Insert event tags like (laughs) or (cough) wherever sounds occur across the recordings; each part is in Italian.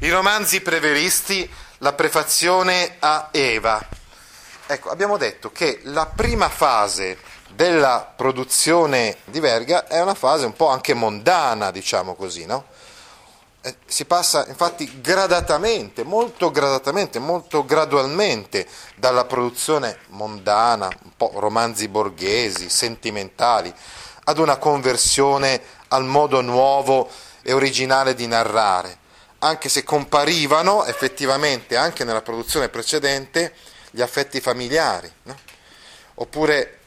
I romanzi preveristi, la prefazione a Eva. Ecco, abbiamo detto che la prima fase della produzione di Verga è una fase un po' anche mondana, diciamo così, no? Eh, si passa infatti gradatamente, molto gradatamente, molto gradualmente dalla produzione mondana, un po' romanzi borghesi, sentimentali, ad una conversione al modo nuovo e originale di narrare anche se comparivano effettivamente anche nella produzione precedente gli affetti familiari, no? oppure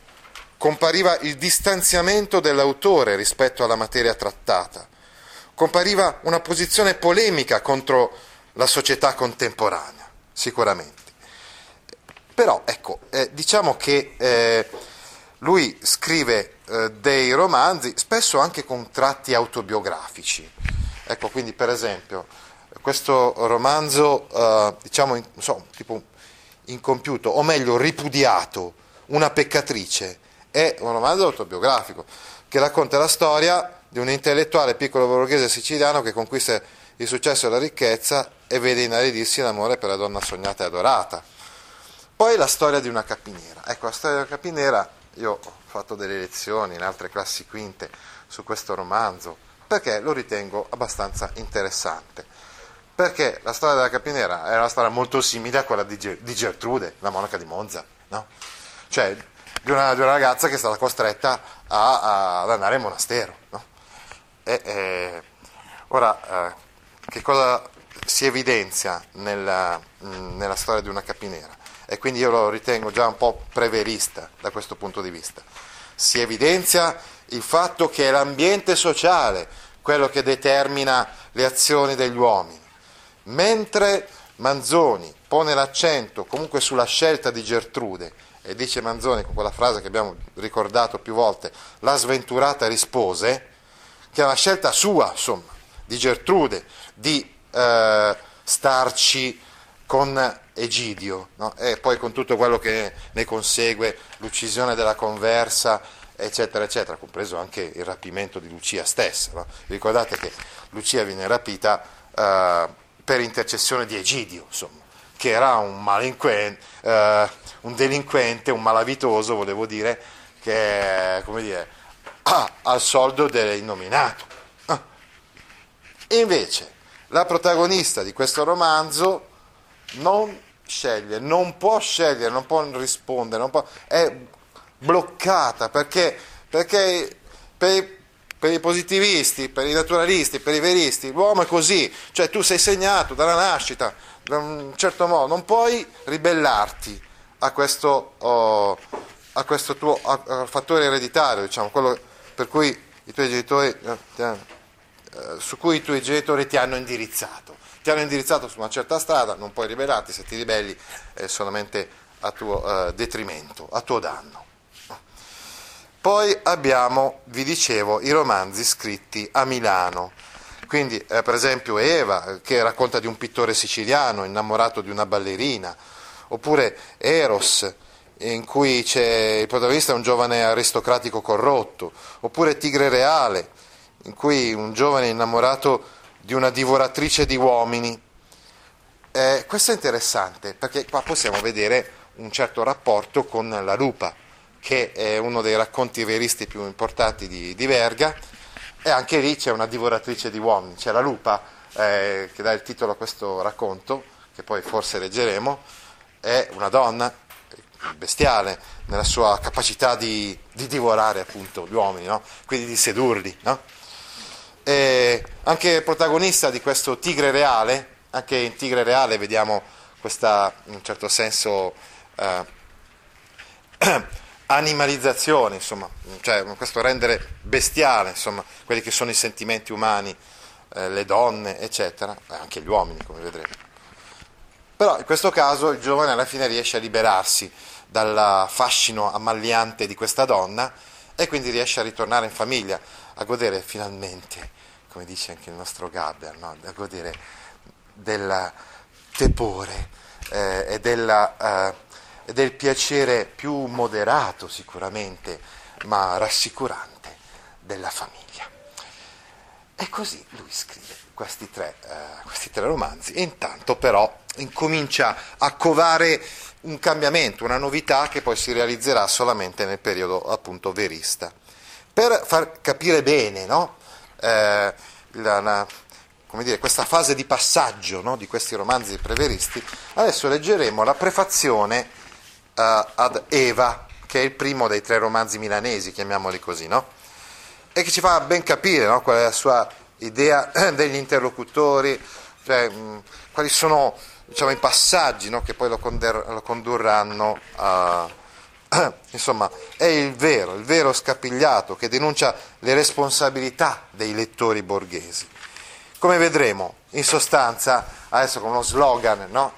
compariva il distanziamento dell'autore rispetto alla materia trattata, compariva una posizione polemica contro la società contemporanea, sicuramente. Però ecco, eh, diciamo che eh, lui scrive eh, dei romanzi spesso anche con tratti autobiografici. Ecco, quindi per esempio questo romanzo, eh, diciamo, so, tipo incompiuto, o meglio ripudiato, una peccatrice, è un romanzo autobiografico che racconta la storia di un intellettuale piccolo borghese siciliano che conquista il successo e la ricchezza e vede inaridirsi l'amore per la donna sognata e adorata. Poi la storia di una capiniera. Ecco, la storia di una capiniera, io ho fatto delle lezioni in altre classi quinte su questo romanzo, perché lo ritengo abbastanza interessante perché la storia della capinera era una storia molto simile a quella di, Gertrude, la monaca di Monza, no? cioè di una, di una, ragazza che è stata costretta a, a, ad andare in monastero. No? E, e, ora, eh, che cosa si evidenzia nella, mh, nella storia di una capinera? E quindi io lo ritengo già un po' preverista da questo punto di vista. Si evidenzia il fatto che è l'ambiente sociale quello che determina le azioni degli uomini Mentre Manzoni pone l'accento comunque sulla scelta di Gertrude, e dice Manzoni con quella frase che abbiamo ricordato più volte, la sventurata rispose, che è una scelta sua, insomma, di Gertrude, di eh, starci con Egidio, no? e poi con tutto quello che ne consegue, l'uccisione della conversa, eccetera, eccetera, compreso anche il rapimento di Lucia stessa. No? Ricordate che Lucia viene rapita. Eh, per intercessione di Egidio, insomma, che era un, malinquen- eh, un delinquente, un malavitoso, volevo dire, che come dire, ha (clears throat) al soldo dell'innominato. Ah. Invece, la protagonista di questo romanzo non sceglie, non può scegliere, non può rispondere, non può, è bloccata perché, perché per, per i positivisti, per i naturalisti, per i veristi, l'uomo è così, cioè tu sei segnato dalla nascita, da un certo modo, non puoi ribellarti a questo, oh, a questo tuo a, a fattore ereditario, diciamo, quello per cui i tuoi genitori, eh, eh, su cui i tuoi genitori ti hanno indirizzato. Ti hanno indirizzato su una certa strada, non puoi ribellarti, se ti ribelli è solamente a tuo eh, detrimento, a tuo danno. Poi abbiamo, vi dicevo, i romanzi scritti a Milano. Quindi, eh, per esempio, Eva, che racconta di un pittore siciliano innamorato di una ballerina, oppure Eros, in cui il protagonista è un giovane aristocratico corrotto, oppure Tigre Reale, in cui un giovane innamorato di una divoratrice di uomini. Eh, questo è interessante perché qua possiamo vedere un certo rapporto con la lupa che è uno dei racconti veristi più importanti di, di Verga, e anche lì c'è una divoratrice di uomini, c'è la lupa, eh, che dà il titolo a questo racconto, che poi forse leggeremo, è una donna bestiale nella sua capacità di, di divorare appunto gli uomini, no? quindi di sedurli. No? anche protagonista di questo tigre reale, anche in tigre reale vediamo questa, in un certo senso, eh, (clears throat) animalizzazione, insomma, cioè questo rendere bestiale, insomma, quelli che sono i sentimenti umani, eh, le donne, eccetera, e anche gli uomini, come vedremo. Però in questo caso il giovane alla fine riesce a liberarsi dal fascino ammagliante di questa donna e quindi riesce a ritornare in famiglia, a godere finalmente, come dice anche il nostro Gaber, no? a godere del tepore eh, e della, eh, del piacere più moderato sicuramente, ma rassicurante della famiglia. E così lui scrive questi tre, eh, questi tre romanzi e intanto però incomincia a covare un cambiamento, una novità che poi si realizzerà solamente nel periodo appunto verista. Per far capire bene no? eh, la, la, dire, questa fase di passaggio no? di questi romanzi preveristi, adesso leggeremo la prefazione ad Eva, che è il primo dei tre romanzi milanesi, chiamiamoli così, no? e che ci fa ben capire no? qual è la sua idea (clears throat) degli interlocutori, cioè, quali sono diciamo, i passaggi no? che poi lo, conder- lo condurranno a... (clears throat) Insomma, è il vero, il vero scapigliato che denuncia le responsabilità dei lettori borghesi. Come vedremo, in sostanza, adesso con uno slogan, no?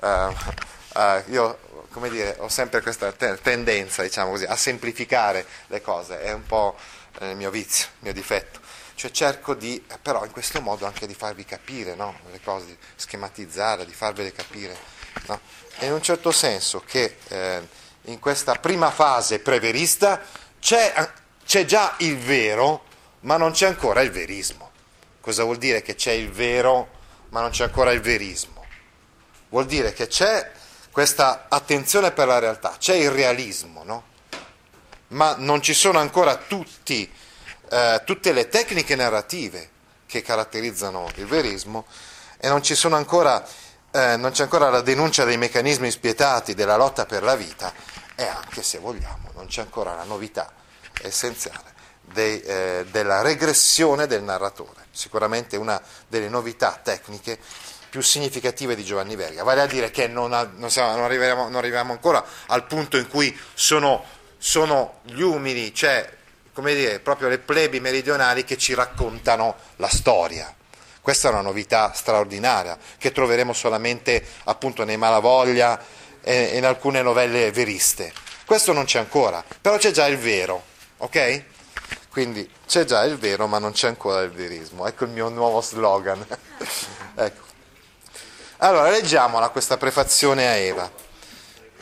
uh, (laughs) uh, io come dire, ho sempre questa te- tendenza diciamo così, a semplificare le cose, è un po' il mio vizio, il mio difetto. Cioè cerco di, però in questo modo anche di farvi capire no? le cose, di schematizzare, di farvele capire. No? E in un certo senso che eh, in questa prima fase preverista c'è, c'è già il vero, ma non c'è ancora il verismo. Cosa vuol dire che c'è il vero, ma non c'è ancora il verismo? Vuol dire che c'è questa attenzione per la realtà, c'è il realismo, no? ma non ci sono ancora tutti, eh, tutte le tecniche narrative che caratterizzano il verismo e non, ancora, eh, non c'è ancora la denuncia dei meccanismi spietati della lotta per la vita e anche se vogliamo non c'è ancora la novità essenziale dei, eh, della regressione del narratore, sicuramente una delle novità tecniche più significative di Giovanni Verga, vale a dire che non, ha, non, siamo, non, arriviamo, non arriviamo ancora al punto in cui sono sono gli umili, cioè come dire, proprio le plebi meridionali che ci raccontano la storia. Questa è una novità straordinaria che troveremo solamente appunto nei Malavoglia e in alcune novelle veriste. Questo non c'è ancora, però c'è già il vero, ok? Quindi c'è già il vero, ma non c'è ancora il verismo. Ecco il mio nuovo slogan. (laughs) ecco. Allora, leggiamola questa prefazione a Eva.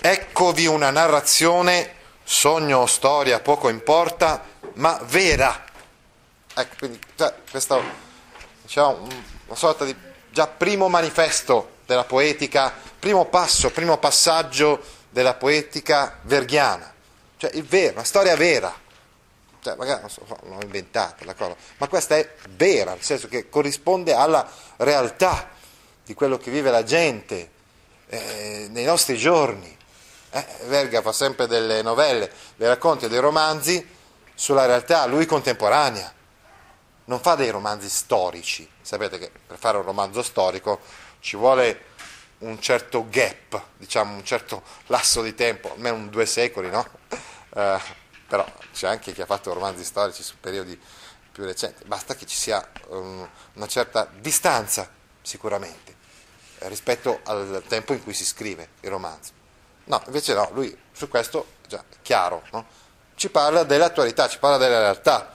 Eccovi una narrazione sogno o storia, poco importa, ma vera. Ecco, quindi cioè, questo diciamo, una sorta di già primo manifesto della poetica, primo passo, primo passaggio della poetica verghiana, cioè il vero, una storia vera. Cioè, magari non so, l'ho inventata la ma questa è vera, nel senso che corrisponde alla realtà di quello che vive la gente eh, nei nostri giorni. Eh, Verga fa sempre delle novelle, dei racconti, dei romanzi sulla realtà, lui contemporanea. Non fa dei romanzi storici. Sapete che per fare un romanzo storico ci vuole un certo gap, diciamo un certo lasso di tempo, almeno un due secoli, no? Eh, però c'è anche chi ha fatto romanzi storici su periodi più recenti. Basta che ci sia um, una certa distanza, sicuramente, rispetto al tempo in cui si scrive il romanzo. No, invece no, lui su questo è già chiaro, no? ci parla dell'attualità, ci parla della realtà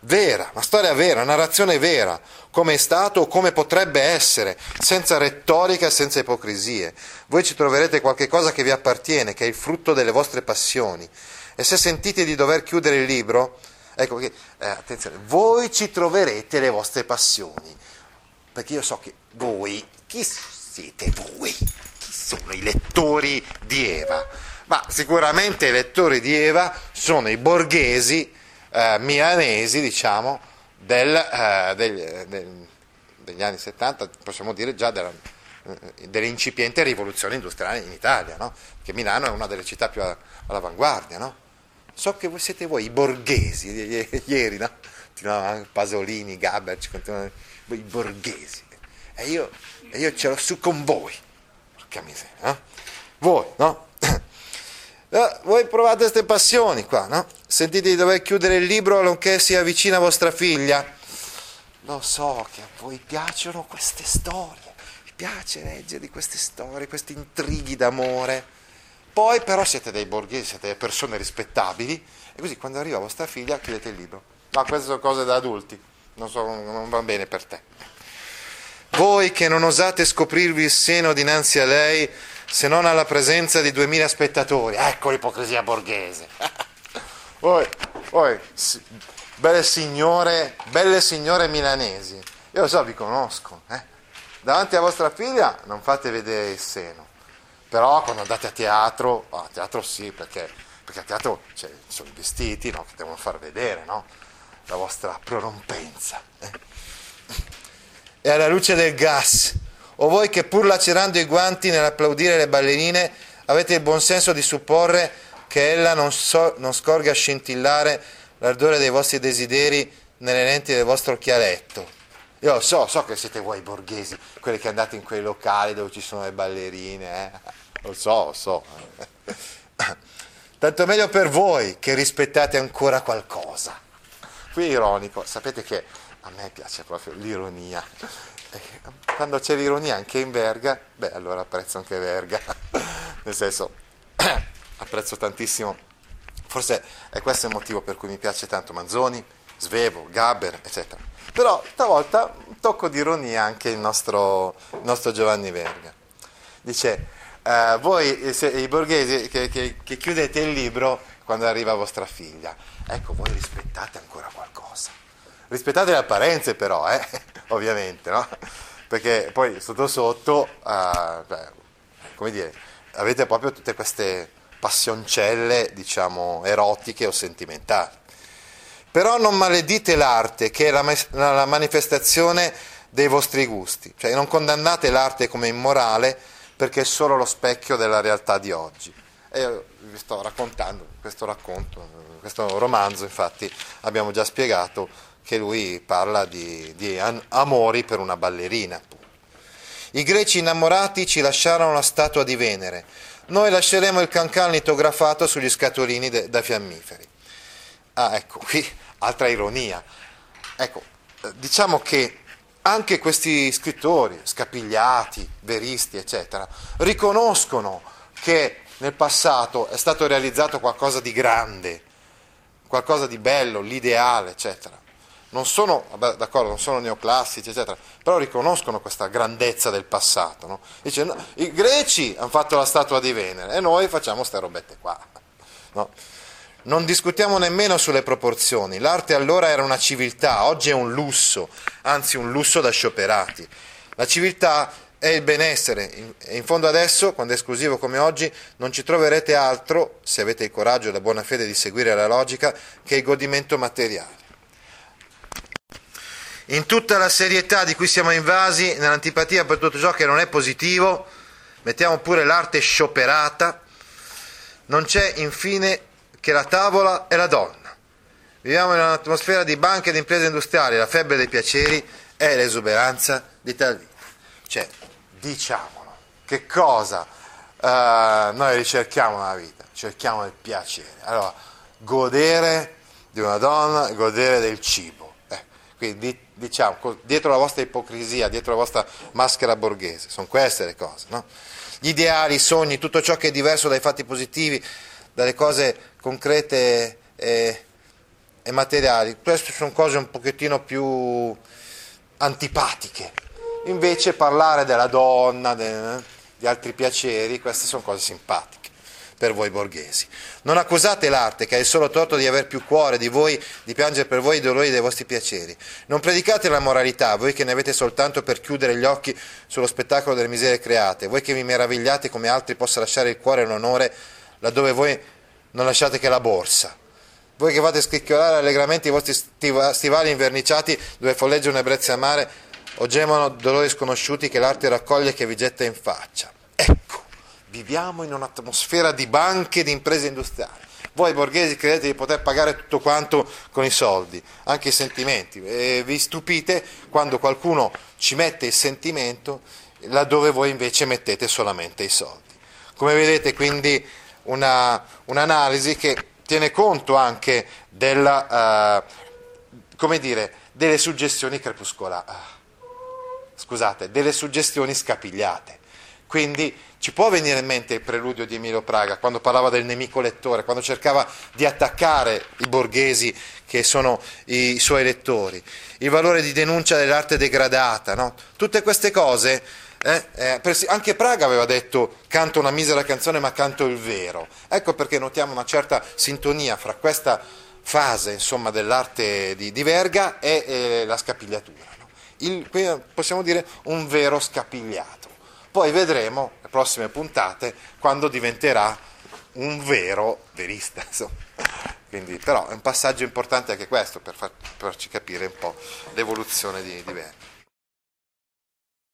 vera, una storia vera, una narrazione vera, come è stato o come potrebbe essere, senza retorica e senza ipocrisie. Voi ci troverete qualche cosa che vi appartiene, che è il frutto delle vostre passioni. E se sentite di dover chiudere il libro, ecco che, eh, attenzione, voi ci troverete le vostre passioni. Perché io so che voi, chi siete voi? sono i lettori di Eva? Ma sicuramente i lettori di Eva sono i borghesi eh, milanesi, diciamo, del, eh, del, del, degli anni 70, possiamo dire già della, eh, dell'incipiente rivoluzione industriale in Italia, no? che Milano è una delle città più all'avanguardia. No? So che voi siete voi, i borghesi, ieri, no? Pasolini, Gaber, i borghesi. E io, e io ce l'ho su con voi. Porca miseria, no? Voi, no? (clears throat) Eh, voi provate queste passioni qua, no? Sentite di dover chiudere il libro nonché sia vicina a vostra figlia. Lo so che a voi piacciono queste storie, vi piace leggere queste storie, questi intrighi d'amore. Poi però siete dei borghesi, siete persone rispettabili e così quando arriva vostra figlia chiudete il libro. Ma queste sono cose da adulti, non, so, non va bene per te. Voi che non osate scoprirvi il seno dinanzi a lei, se non alla presenza di duemila spettatori. Ecco l'ipocrisia borghese. (laughs) voi, voi, belle signore, belle signore milanesi, io lo so, vi conosco. Eh? Davanti a vostra figlia non fate vedere il seno, però quando andate a teatro, a teatro sì, perché, perché a teatro cioè, sono i vestiti no, che devono far vedere no? la vostra prorompenza. Eh? E alla luce del gas o voi che pur lacerando i guanti nell'applaudire le ballerine avete il buon senso di supporre che ella non, so, non scorga scintillare l'ardore dei vostri desideri nelle lenti del vostro occhialetto. Io lo so, so che siete voi borghesi, quelli che andate in quei locali dove ci sono le ballerine, eh? lo so, lo so. (coughs) Tanto meglio per voi che rispettate ancora qualcosa. Qui è ironico, sapete che a me piace proprio l'ironia. Quando c'è l'ironia anche in Verga, beh allora apprezzo anche Verga, (laughs) nel senso (clears throat) apprezzo tantissimo, forse è questo il motivo per cui mi piace tanto Manzoni, Svevo, Gaber, eccetera. Però stavolta un tocco di ironia anche il nostro, il nostro Giovanni Verga. Dice, eh, voi se, i borghesi che, che, che chiudete il libro quando arriva vostra figlia, ecco voi rispettate ancora qualcosa rispettate le apparenze però, eh? (laughs) ovviamente, no? perché poi sotto sotto, uh, beh, come dire, avete proprio tutte queste passioncelle, diciamo, erotiche o sentimentali. Però non maledite l'arte, che è la, la manifestazione dei vostri gusti, cioè non condannate l'arte come immorale perché è solo lo specchio della realtà di oggi. E io vi sto raccontando questo racconto, questo romanzo, infatti abbiamo già spiegato che lui parla di, di amori per una ballerina. I greci innamorati ci lasciarono la statua di Venere, noi lasceremo il cancan litografato sugli scatolini de, da fiammiferi. Ah, ecco, qui (laughs) altra ironia. Ecco, eh, diciamo che anche questi scrittori, scapigliati, veristi, eccetera, riconoscono che nel passato è stato realizzato qualcosa di grande, qualcosa di bello, l'ideale, eccetera non sono, vabbè, d'accordo, non sono neoclassici, eccetera, però riconoscono questa grandezza del passato. No? Dice, no, i greci hanno fatto la statua di Venere e noi facciamo queste robette qua. No? Non discutiamo nemmeno sulle proporzioni. L'arte allora era una civiltà, oggi è un lusso, anzi un lusso da scioperati. La civiltà è il benessere e in fondo adesso, quando è esclusivo come oggi, non ci troverete altro, se avete il coraggio e la buona fede di seguire la logica, che il godimento materiale in tutta la serietà di cui siamo invasi, nell'antipatia per tutto ciò che non è positivo, mettiamo pure l'arte scioperata, non c'è infine che la tavola e la donna. Viviamo in un'atmosfera di banche e di imprese industriali, la febbre dei piaceri è l'esuberanza di tal vita. Cioè, diciamolo, che cosa uh, noi ricerchiamo nella vita? Cerchiamo il piacere. Allora, godere di una donna, godere del cibo. Eh, quindi diciamo, dietro la vostra ipocrisia, dietro la vostra maschera borghese. Sono queste le cose, no? Gli ideali, i sogni, tutto ciò che è diverso dai fatti positivi, dalle cose concrete e, e materiali. Queste sono cose un pochettino più antipatiche. Invece parlare della donna, de, di altri piaceri, queste sono cose simpatiche per voi borghesi. Non accusate l'arte, che ha il solo torto di aver più cuore di voi, di piangere per voi i dolori dei vostri piaceri. Non predicate la moralità, voi che ne avete soltanto per chiudere gli occhi sullo spettacolo delle miserie create, voi che vi meravigliate come altri possa lasciare il cuore e l'onore laddove voi non lasciate che la borsa. Voi che fate scricchiolare allegramente i vostri stivali inverniciati dove folleggia un'ebbrezza amare, o gemono dolori sconosciuti che l'arte raccoglie e che vi getta in faccia. Ecco, viviamo in un'atmosfera di banche e di imprese industriali. Voi borghesi credete di poter pagare tutto quanto con i soldi, anche i sentimenti, e vi stupite quando qualcuno ci mette il sentimento laddove voi invece mettete solamente i soldi. Come vedete quindi una, un'analisi che tiene conto anche della, come dire, delle suggestioni crepuscolari, scusate, delle suggestioni scapigliate. Quindi ci può venire in mente il preludio di Emilio Praga quando parlava del nemico lettore, quando cercava di attaccare i borghesi che sono i suoi lettori, il valore di denuncia dell'arte degradata, no? tutte queste cose. Eh, eh, anche Praga aveva detto canto una misera canzone ma canto il vero. Ecco perché notiamo una certa sintonia fra questa fase insomma, dell'arte di, di, Verga e eh, la scapigliatura. No? Il, possiamo dire un vero scapigliato. Poi vedremo le prossime puntate quando diventerà un vero verista. (laughs) Quindi, però è un passaggio importante anche questo per, far, per farci capire un po' l'evoluzione di, di Verga.